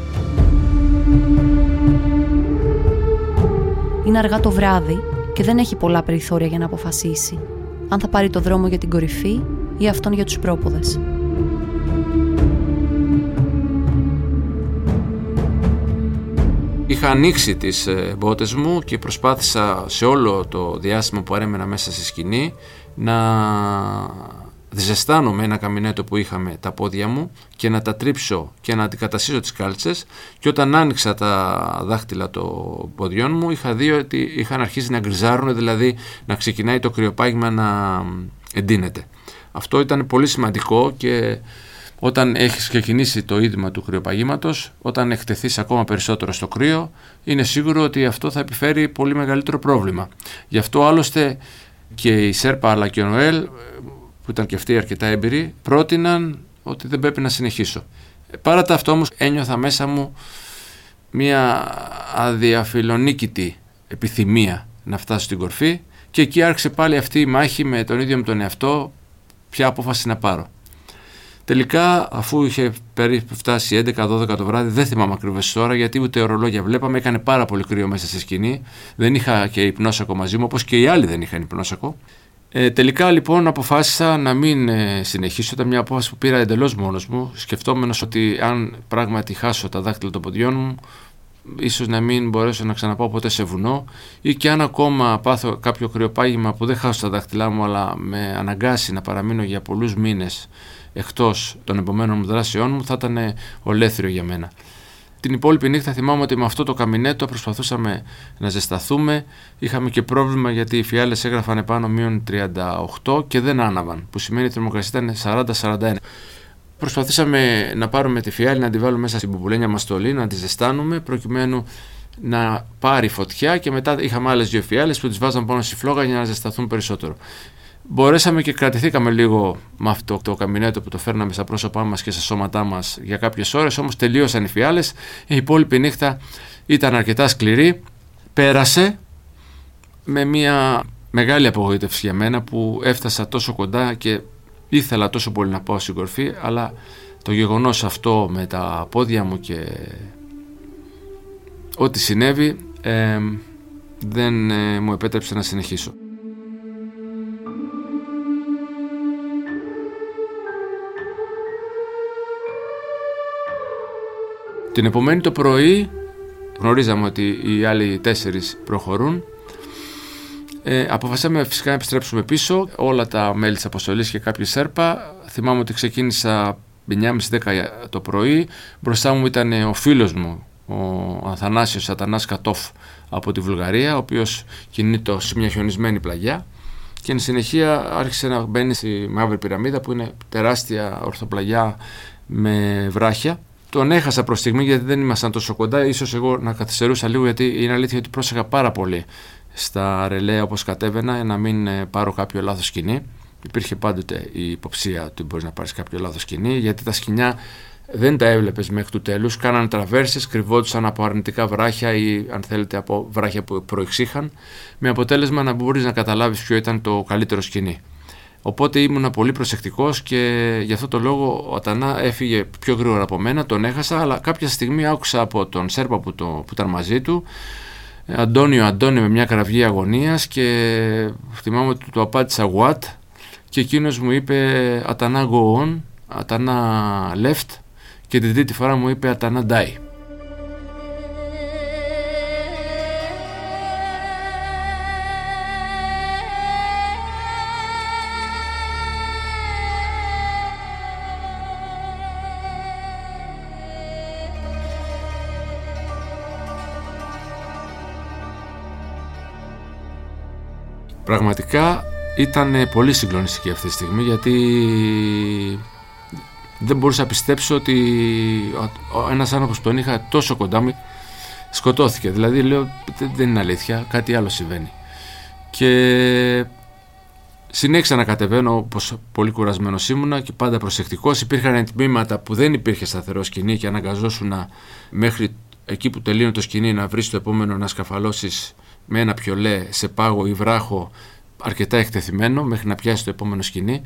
Είναι αργά το βράδυ και δεν έχει πολλά περιθώρια για να αποφασίσει αν θα πάρει το δρόμο για την κορυφή ή αυτόν για τους πρόποδες. Είχα ανοίξει τις ε, μπότες μου και προσπάθησα σε όλο το διάστημα που αρέμενα μέσα στη σκηνή να ζεστάνω με ένα καμινέτο που είχαμε τα πόδια μου και να τα τρίψω και να αντικαταστήσω τις κάλτσες και όταν άνοιξα τα δάχτυλα των ποδιών μου είχα δει ότι είχαν αρχίσει να γκριζάρουν δηλαδή να ξεκινάει το κρυοπάγημα να εντείνεται. Αυτό ήταν πολύ σημαντικό και όταν έχεις ξεκινήσει το είδημα του κρυοπαγήματος, όταν εκτεθείς ακόμα περισσότερο στο κρύο, είναι σίγουρο ότι αυτό θα επιφέρει πολύ μεγαλύτερο πρόβλημα. Γι' αυτό άλλωστε και η Σέρπα αλλά και ο Νοέλ που ήταν και αυτοί αρκετά έμπειροι, πρότειναν ότι δεν πρέπει να συνεχίσω. Παρά τα αυτό όμως ένιωθα μέσα μου μια αδιαφιλονίκητη επιθυμία να φτάσω στην κορφή και εκεί άρχισε πάλι αυτή η μάχη με τον ίδιο μου τον εαυτό ποια απόφαση να πάρω. Τελικά, αφού είχε περίπου φτάσει 11-12 το βράδυ, δεν θυμάμαι ακριβώς τώρα γιατί ούτε ορολόγια βλέπαμε. Έκανε πάρα πολύ κρύο μέσα στη σκηνή. Δεν είχα και υπνόσακο μαζί μου, όπως και οι άλλοι δεν είχαν υπνόσακο. Ε, τελικά λοιπόν αποφάσισα να μην ε, συνεχίσω. Ήταν μια απόφαση που πήρα εντελώς μόνος μου, σκεφτόμενος ότι αν πράγματι χάσω τα δάχτυλα των ποδιών μου, ίσως να μην μπορέσω να ξαναπάω ποτέ σε βουνό ή και αν ακόμα πάθω κάποιο κρυοπάγημα που δεν χάσω τα δάχτυλά μου αλλά με αναγκάσει να παραμείνω για πολλούς μήνες εκτός των επομένων μου δράσεών μου θα ήταν ολέθριο για μένα. Την υπόλοιπη νύχτα θυμάμαι ότι με αυτό το καμινέτο προσπαθούσαμε να ζεσταθούμε. Είχαμε και πρόβλημα γιατί οι φιάλες έγραφαν επάνω μείον 38 και δεν άναβαν, που σημαίνει ότι η θερμοκρασία ήταν 40-41. Προσπαθήσαμε να πάρουμε τη φιάλη, να τη βάλουμε μέσα στην πουπουλένια μαστολή, να τη ζεστάνουμε προκειμένου να πάρει φωτιά και μετά είχαμε άλλες δύο φιάλες που τις βάζαμε πάνω στη φλόγα για να ζεσταθούν περισσότερο. Μπορέσαμε και κρατηθήκαμε λίγο με αυτό το καμινέτο που το φέρναμε στα πρόσωπά μας και στα σώματά μας για κάποιες ώρες, όμως τελείωσαν οι φιάλες. Η υπόλοιπη νύχτα ήταν αρκετά σκληρή. Πέρασε με μια μεγάλη απογοήτευση για μένα που έφτασα τόσο κοντά και ήθελα τόσο πολύ να πάω στην κορφή αλλά το γεγονός αυτό με τα πόδια μου και ό,τι συνέβη δεν ε, μου επέτρεψε να συνεχίσω. Την επομένη το πρωί γνωρίζαμε ότι οι άλλοι τέσσερις προχωρούν. Ε, αποφασίσαμε φυσικά να επιστρέψουμε πίσω όλα τα μέλη της αποστολής και κάποιοι Σέρπα. Θυμάμαι ότι ξεκίνησα 9.30-10 το πρωί. Μπροστά μου ήταν ο φίλος μου, ο Αθανάσιος Ατανάς Κατόφ από τη Βουλγαρία, ο οποίος κινείται σε μια χιονισμένη πλαγιά και εν συνεχεία άρχισε να μπαίνει στη Μαύρη Πυραμίδα που είναι τεράστια ορθοπλαγιά με βράχια τον έχασα προς στιγμή γιατί δεν ήμασταν τόσο κοντά. σω εγώ να καθυστερούσα λίγο γιατί είναι αλήθεια ότι πρόσεχα πάρα πολύ στα ρελέ όπως κατέβαινα να μην ε, πάρω κάποιο λάθος σκηνή. Υπήρχε πάντοτε η υποψία ότι μπορείς να πάρεις κάποιο λάθος σκηνή γιατί τα σκηνιά δεν τα έβλεπες μέχρι του τέλου. Κάνανε τραβέρσε, κρυβόντουσαν από αρνητικά βράχια ή αν θέλετε από βράχια που προεξήχαν. Με αποτέλεσμα να μπορείς να καταλάβεις ποιο ήταν το καλύτερο σκηνή. Οπότε ήμουν πολύ προσεκτικός και γι' αυτό το λόγο ο Ατανά έφυγε πιο γρήγορα από μένα, τον έχασα, αλλά κάποια στιγμή άκουσα από τον Σέρπα που, το, που ήταν μαζί του Αντώνιο Αντώνιο με μια κραυγή αγωνίας και θυμάμαι ότι του απάντησα what; Και εκείνος μου είπε Ατανά go on, Ατανά left και την τρίτη φορά μου είπε Ατανά die. Πραγματικά ήταν πολύ συγκλονιστική αυτή τη στιγμή γιατί δεν μπορούσα να πιστέψω ότι ένας άνθρωπος που τον είχα τόσο κοντά μου σκοτώθηκε. Δηλαδή λέω δεν είναι αλήθεια, κάτι άλλο συμβαίνει. Και συνέχισα να κατεβαίνω όπως πολύ κουρασμένος ήμουνα και πάντα προσεκτικός. Υπήρχαν τμήματα που δεν υπήρχε σταθερό σκηνή και αναγκαζόσουν μέχρι εκεί που τελείωνε το σκηνή να βρεις το επόμενο να σκαφαλώσεις με ένα πιολέ σε πάγο ή βράχο αρκετά εκτεθειμένο μέχρι να πιάσει το επόμενο σκηνή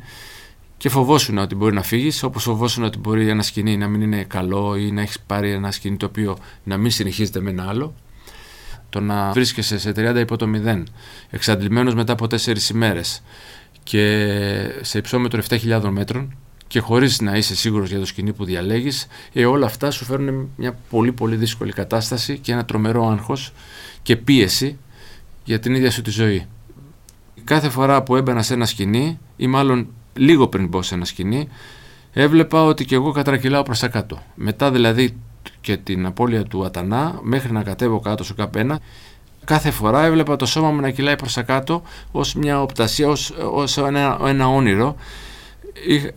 και φοβόσουν ότι μπορεί να φύγεις, όπως φοβόσουν ότι μπορεί ένα σκηνή να μην είναι καλό ή να έχεις πάρει ένα σκηνή το οποίο να μην συνεχίζεται με ένα άλλο. Το να βρίσκεσαι σε 30 υπό το 0, εξαντλημένος μετά από 4 ημέρες και σε υψόμετρο 7.000 μέτρων και χωρίς να είσαι σίγουρος για το σκηνή που διαλέγεις, ε, όλα αυτά σου φέρνουν μια πολύ πολύ δύσκολη κατάσταση και ένα τρομερό άγχος και πίεση για την ίδια σου τη ζωή. Κάθε φορά που έμπαινα σε ένα σκηνή ή μάλλον λίγο πριν μπω σε ένα σκηνή έβλεπα ότι και εγώ κατρακυλάω προς τα κάτω. Μετά δηλαδή και την απώλεια του Ατανά μέχρι να κατέβω κάτω στο καπένα κάθε φορά έβλεπα το σώμα μου να κυλάει προς τα κάτω ως μια οπτασία, ως, ως ένα, ένα όνειρο.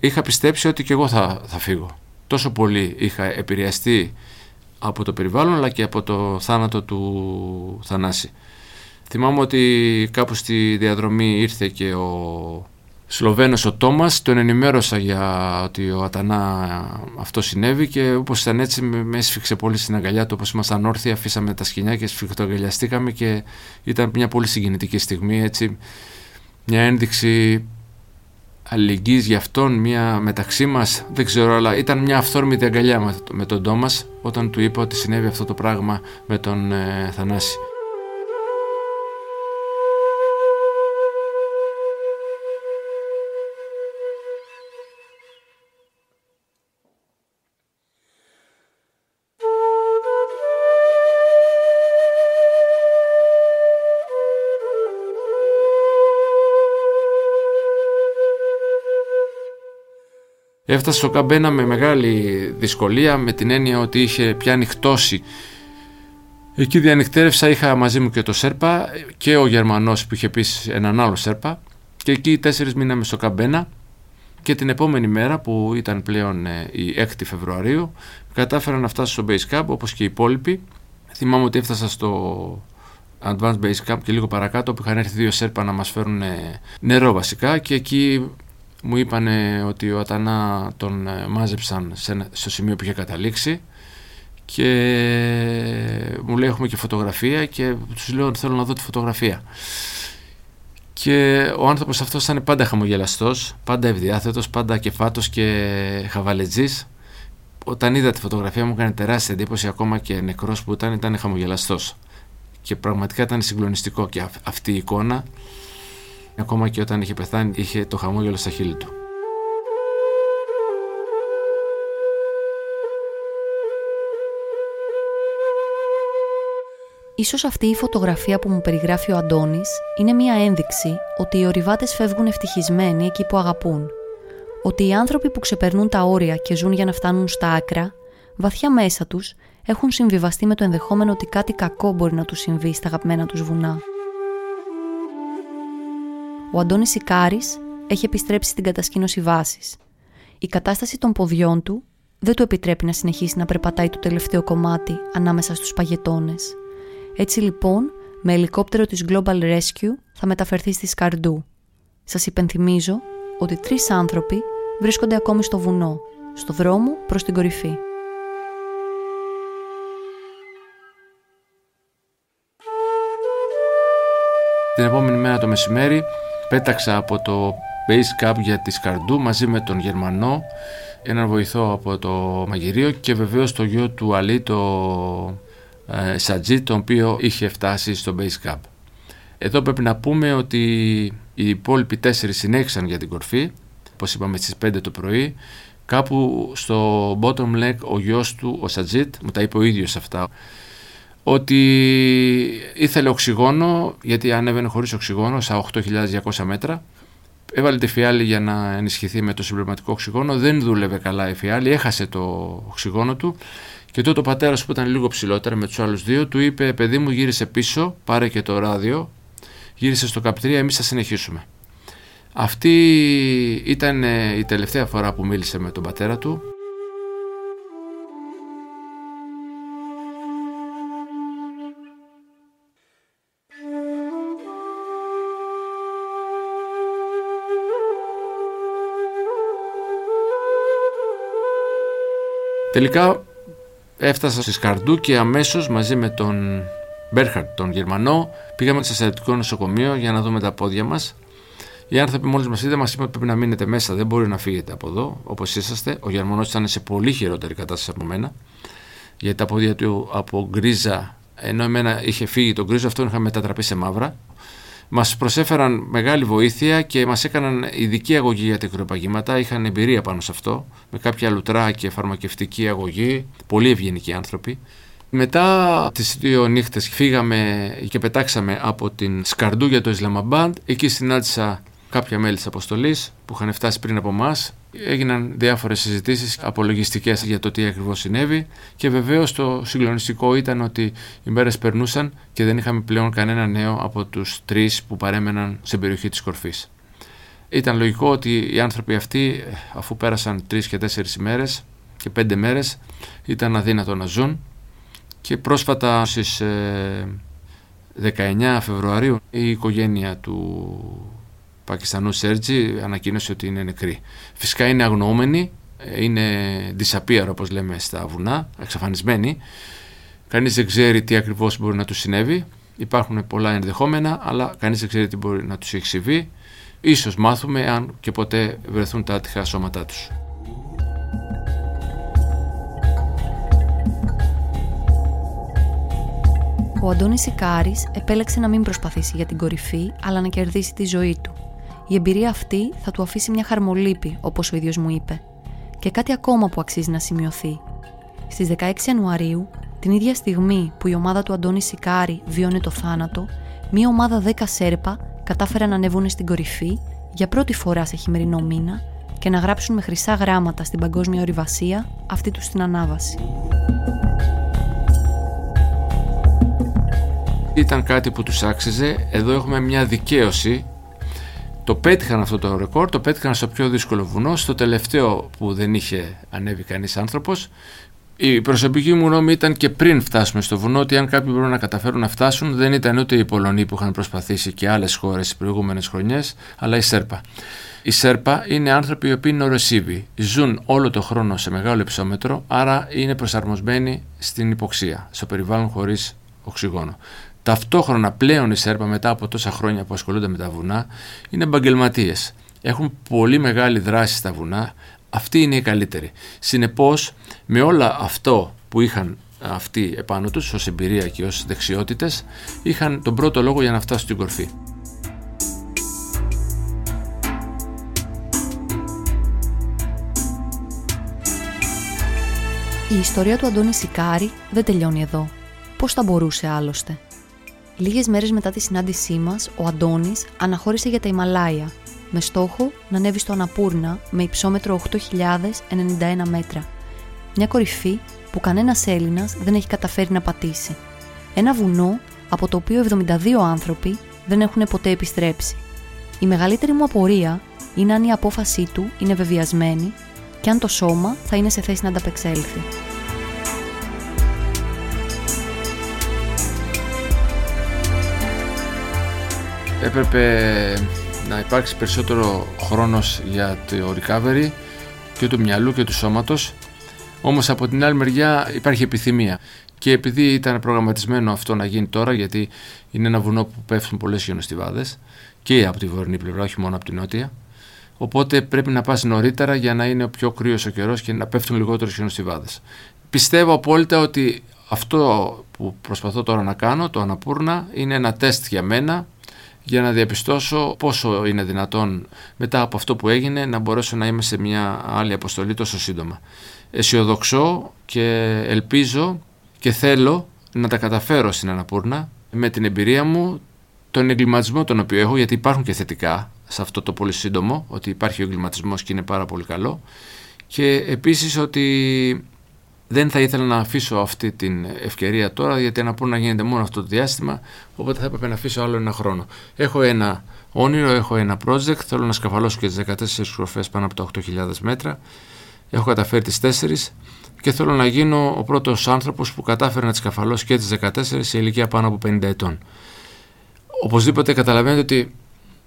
Είχα πιστέψει ότι και εγώ θα, θα φύγω. Τόσο πολύ είχα επηρεαστεί από το περιβάλλον αλλά και από το θάνατο του Θανάση. Θυμάμαι ότι κάπου στη διαδρομή ήρθε και ο Σλοβαίνος ο Τόμας, τον ενημέρωσα για ότι ο Ατανά αυτό συνέβη και όπως ήταν έτσι με έσφιξε πολύ στην αγκαλιά του όπως ήμασταν όρθιοι, αφήσαμε τα σκηνιά και σφιχτοαγκαλιαστήκαμε και ήταν μια πολύ συγκινητική στιγμή έτσι, μια ένδειξη αλληλεγγύης για αυτόν, μια μεταξύ μας, δεν ξέρω, αλλά ήταν μια αυθόρμητη αγκαλιά με τον Τόμας όταν του είπα ότι συνέβη αυτό το πράγμα με τον ε, Θανάση. Έφτασε στο Καμπένα με μεγάλη δυσκολία με την έννοια ότι είχε πιάνει χτώση. Εκεί διανυκτέρευσα, είχα μαζί μου και το Σέρπα και ο Γερμανός που είχε πει έναν άλλο Σέρπα και εκεί τέσσερις μήναμε στο Καμπένα και την επόμενη μέρα που ήταν πλέον ε, η 6η Φεβρουαρίου κατάφερα να φτάσω στο Base Camp όπως και οι υπόλοιποι. Θυμάμαι ότι έφτασα στο Advanced Base Camp και λίγο παρακάτω που είχαν έρθει δύο Σέρπα να μας φέρουν νερό βασικά και εκεί μου είπαν ότι ο Ατανά τον ε, μάζεψαν στο σημείο που είχε καταλήξει και μου λέει έχουμε και φωτογραφία και τους λέω θέλω να δω τη φωτογραφία. Και ο άνθρωπος αυτός ήταν πάντα χαμογελαστός, πάντα ευδιάθετος, πάντα κεφάτος και χαβαλετζής. Όταν είδα τη φωτογραφία μου έκανε τεράστια εντύπωση ακόμα και νεκρός που ήταν, ήταν χαμογελαστός. Και πραγματικά ήταν συγκλονιστικό και αυτή η εικόνα Ακόμα και όταν είχε πεθάνει είχε το χαμόγελο στα χείλη του. Ίσως αυτή η φωτογραφία που μου περιγράφει ο Αντώνης είναι μια ένδειξη ότι οι ορειβάτες φεύγουν ευτυχισμένοι εκεί που αγαπούν. Ότι οι άνθρωποι που ξεπερνούν τα όρια και ζουν για να φτάνουν στα άκρα, βαθιά μέσα τους έχουν συμβιβαστεί με το ενδεχόμενο ότι κάτι κακό μπορεί να τους συμβεί στα αγαπημένα τους βουνά. Ο Αντώνης Σικάρης έχει επιστρέψει στην κατασκήνωση βάσης. Η κατάσταση των ποδιών του δεν του επιτρέπει να συνεχίσει να περπατάει το τελευταίο κομμάτι ανάμεσα στους παγετώνες. Έτσι λοιπόν, με ελικόπτερο της Global Rescue θα μεταφερθεί στη Σκαρντού. Σας υπενθυμίζω ότι τρεις άνθρωποι βρίσκονται ακόμη στο βουνό, στο δρόμο προς την κορυφή. Την επόμενη μέρα το μεσημέρι πέταξα από το Base Camp για τη Σκαρντού μαζί με τον Γερμανό, έναν βοηθό από το μαγειρίο και βεβαίως το γιο του Αλή, το ε, Σατζί, το οποίο είχε φτάσει στο Base Camp. Εδώ πρέπει να πούμε ότι οι υπόλοιποι τέσσερις συνέχισαν για την κορφή, όπως είπαμε στις 5 το πρωί, κάπου στο bottom leg ο γιος του, ο Σατζίτ, μου τα είπε ο ίδιος αυτά, ότι ήθελε οξυγόνο, γιατί ανέβαινε χωρίς οξυγόνο στα 8.200 μέτρα. Έβαλε τη φιάλη για να ενισχυθεί με το συμπληρωματικό οξυγόνο. Δεν δούλευε καλά η φιάλη, έχασε το οξυγόνο του. Και τότε ο πατέρας που ήταν λίγο ψηλότερα με τους άλλους δύο του είπε: Παιδί μου, γύρισε πίσω, πάρε και το ράδιο, γύρισε στο καπτρία, εμείς θα συνεχίσουμε. Αυτή ήταν ε, η τελευταία φορά που μίλησε με τον πατέρα του. Τελικά έφτασα στη Σκαρντού και αμέσως μαζί με τον Μπέρχαρτ, τον Γερμανό, πήγαμε σε στρατιωτικό νοσοκομείο για να δούμε τα πόδια μας. Οι άνθρωποι μόλις μας είδαν, μας είπαν ότι πρέπει να μείνετε μέσα, δεν μπορεί να φύγετε από εδώ όπως είσαστε. Ο Γερμανός ήταν σε πολύ χειρότερη κατάσταση από μένα, γιατί τα πόδια του από γκρίζα, ενώ εμένα είχε φύγει το γκρίζο, αυτό είχα μετατραπεί σε μαύρα. Μας προσέφεραν μεγάλη βοήθεια και μας έκαναν ειδική αγωγή για τα κρυοπαγήματα. Είχαν εμπειρία πάνω σε αυτό, με κάποια λουτρά και φαρμακευτική αγωγή. Πολύ ευγενικοί άνθρωποι. Μετά τις δύο νύχτες φύγαμε και πετάξαμε από την Σκαρντού για το Ισλαμαμπάντ. Εκεί συνάντησα κάποια μέλη της αποστολής που είχαν φτάσει πριν από εμά. Έγιναν διάφορες συζητήσεις απολογιστικές για το τι ακριβώς συνέβη και βεβαίως το συγκλονιστικό ήταν ότι οι μέρες περνούσαν και δεν είχαμε πλέον κανένα νέο από τους τρεις που παρέμεναν στην περιοχή της κορφής. Ήταν λογικό ότι οι άνθρωποι αυτοί, αφού πέρασαν τρεις και τέσσερις ημέρες και πέντε μέρες, ήταν αδύνατο να ζουν και πρόσφατα στις 19 ε, Φεβρουαρίου η οικογένεια του Πακιστανού Σέρτζη ανακοίνωσε ότι είναι νεκρή. Φυσικά είναι αγνοούμενοι, είναι disappear όπως λέμε στα βουνά, εξαφανισμένοι. Κανείς δεν ξέρει τι ακριβώς μπορεί να τους συνέβη. Υπάρχουν πολλά ενδεχόμενα, αλλά κανείς δεν ξέρει τι μπορεί να τους έχει συμβεί. Ίσως μάθουμε αν και ποτέ βρεθούν τα άτυχα σώματά τους. Ο Αντώνης Σικάρης επέλεξε να μην προσπαθήσει για την κορυφή, αλλά να κερδίσει τη ζωή του. Η εμπειρία αυτή θα του αφήσει μια χαρμολύπη, όπως ο ίδιος μου είπε. Και κάτι ακόμα που αξίζει να σημειωθεί. Στις 16 Ιανουαρίου, την ίδια στιγμή που η ομάδα του Αντώνη Σικάρη βίωνε το θάνατο, μια ομάδα 10 Σέρπα κατάφεραν να ανέβουν στην κορυφή για πρώτη φορά σε χειμερινό μήνα και να γράψουν με χρυσά γράμματα στην παγκόσμια ορειβασία αυτή τους στην ανάβαση. Ήταν κάτι που τους άξιζε. Εδώ έχουμε μια δικαίωση. Το πέτυχαν αυτό το ρεκόρ, το πέτυχαν στο πιο δύσκολο βουνό, στο τελευταίο που δεν είχε ανέβει κανείς άνθρωπος η προσωπική μου γνώμη ήταν και πριν φτάσουμε στο βουνό ότι αν κάποιοι μπορούν να καταφέρουν να φτάσουν δεν ήταν ούτε οι Πολωνοί που είχαν προσπαθήσει και άλλες χώρες τις προηγούμενες χρονιές, αλλά η Σέρπα. Οι Σέρπα είναι άνθρωποι οι οποίοι είναι οροσίβοι. Ζουν όλο το χρόνο σε μεγάλο υψόμετρο, άρα είναι προσαρμοσμένοι στην υποξία, στο περιβάλλον χωρίς οξυγόνο. Ταυτόχρονα πλέον οι Σέρπα μετά από τόσα χρόνια που ασχολούνται με τα βουνά είναι επαγγελματίες. Έχουν πολύ μεγάλη δράση στα βουνά, αυτή είναι η καλύτερη. Συνεπώς με όλα αυτό που είχαν αυτοί επάνω τους ως εμπειρία και ως δεξιότητες είχαν τον πρώτο λόγο για να φτάσουν στην κορφή. Η ιστορία του Αντώνη Σικάρη δεν τελειώνει εδώ. Πώς θα μπορούσε άλλωστε; Λίγες μέρες μετά τη συνάντησή μας, ο Αντώνης αναχώρησε για τα Ιμαλάια με στόχο να ανέβει στο Αναπούρνα με υψόμετρο 8.091 μέτρα. Μια κορυφή που κανένας Έλληνας δεν έχει καταφέρει να πατήσει. Ένα βουνό από το οποίο 72 άνθρωποι δεν έχουν ποτέ επιστρέψει. Η μεγαλύτερη μου απορία είναι αν η απόφασή του είναι βεβαιασμένη και αν το σώμα θα είναι σε θέση να ανταπεξέλθει. Έπρεπε να υπάρξει περισσότερο χρόνος για το recovery και του μυαλού και του σώματος όμως από την άλλη μεριά υπάρχει επιθυμία και επειδή ήταν προγραμματισμένο αυτό να γίνει τώρα γιατί είναι ένα βουνό που πέφτουν πολλές χιονοστιβάδες και από τη βορεινή πλευρά όχι μόνο από την νότια οπότε πρέπει να πας νωρίτερα για να είναι ο πιο κρύος ο καιρός και να πέφτουν λιγότερο χιονοστιβάδες. Πιστεύω απόλυτα ότι αυτό που προσπαθώ τώρα να κάνω, το Αναπούρνα, είναι ένα τεστ για μένα για να διαπιστώσω πόσο είναι δυνατόν μετά από αυτό που έγινε να μπορέσω να είμαι σε μια άλλη αποστολή τόσο σύντομα. Αισιοδοξώ και ελπίζω και θέλω να τα καταφέρω στην Αναπούρνα με την εμπειρία μου, τον εγκληματισμό τον οποίο έχω, γιατί υπάρχουν και θετικά σε αυτό το πολύ σύντομο, ότι υπάρχει ο εγκληματισμός και είναι πάρα πολύ καλό και επίσης ότι δεν θα ήθελα να αφήσω αυτή την ευκαιρία τώρα γιατί να να γίνεται μόνο αυτό το διάστημα οπότε θα έπρεπε να αφήσω άλλο ένα χρόνο. Έχω ένα όνειρο, έχω ένα project, θέλω να σκαφαλώσω και τις 14 σκροφές πάνω από τα 8.000 μέτρα. Έχω καταφέρει τις 4 και θέλω να γίνω ο πρώτος άνθρωπος που κατάφερε να τις σκαφαλώσει και τις 14 σε ηλικία πάνω από 50 ετών. Οπωσδήποτε καταλαβαίνετε ότι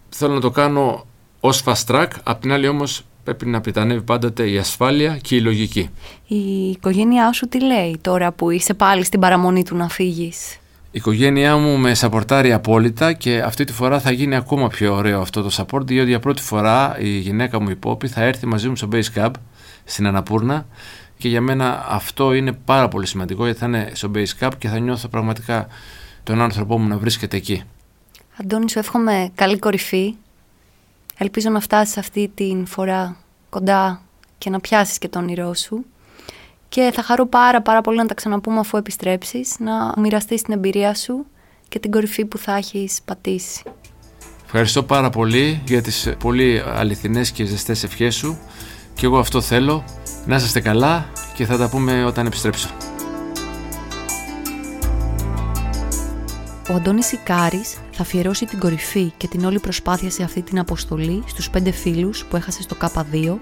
θέλω να το κάνω ως fast track, απ' την άλλη όμως πρέπει να πριτανεύει πάντοτε η ασφάλεια και η λογική. Η οικογένειά σου τι λέει τώρα που είσαι πάλι στην παραμονή του να φύγεις; Η οικογένειά μου με σαπορτάρει απόλυτα και αυτή τη φορά θα γίνει ακόμα πιο ωραίο αυτό το support διότι για πρώτη φορά η γυναίκα μου η Πόπη θα έρθει μαζί μου στο Base Camp στην Αναπούρνα και για μένα αυτό είναι πάρα πολύ σημαντικό γιατί θα είναι στο Base Camp και θα νιώθω πραγματικά τον άνθρωπό μου να βρίσκεται εκεί. Αντώνη σου εύχομαι καλή κορυφή Ελπίζω να φτάσεις αυτή την φορά κοντά και να πιάσεις και το όνειρό σου. Και θα χαρώ πάρα πάρα πολύ να τα ξαναπούμε αφού επιστρέψεις, να μοιραστείς την εμπειρία σου και την κορυφή που θα έχεις πατήσει. Ευχαριστώ πάρα πολύ για τις πολύ αληθινές και ζεστές ευχές σου και εγώ αυτό θέλω. Να είστε καλά και θα τα πούμε όταν επιστρέψω. Ο Αντώνης Ικάρης θα αφιερώσει την κορυφή και την όλη προσπάθεια σε αυτή την αποστολή στους πέντε φίλους που έχασε στο ΚΑΠΑ2,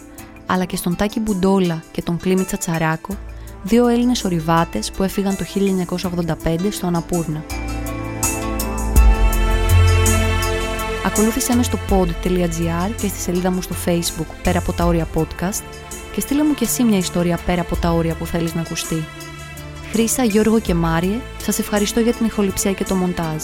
αλλά και στον Τάκη Μπουντόλα και τον Κλίμη Τσατσαράκο, δύο Έλληνες ορειβάτες που έφυγαν το 1985 στο Αναπούρνα. Ακολούθησέ μες στο pod.gr και στη σελίδα μου στο facebook πέρα από τα όρια podcast και στείλε μου και εσύ μια ιστορία πέρα από τα όρια που θέλεις να ακουστεί. Χρήσα, Γιώργο και Μάριε, σας ευχαριστώ για την ηχοληψία και το μοντάζ.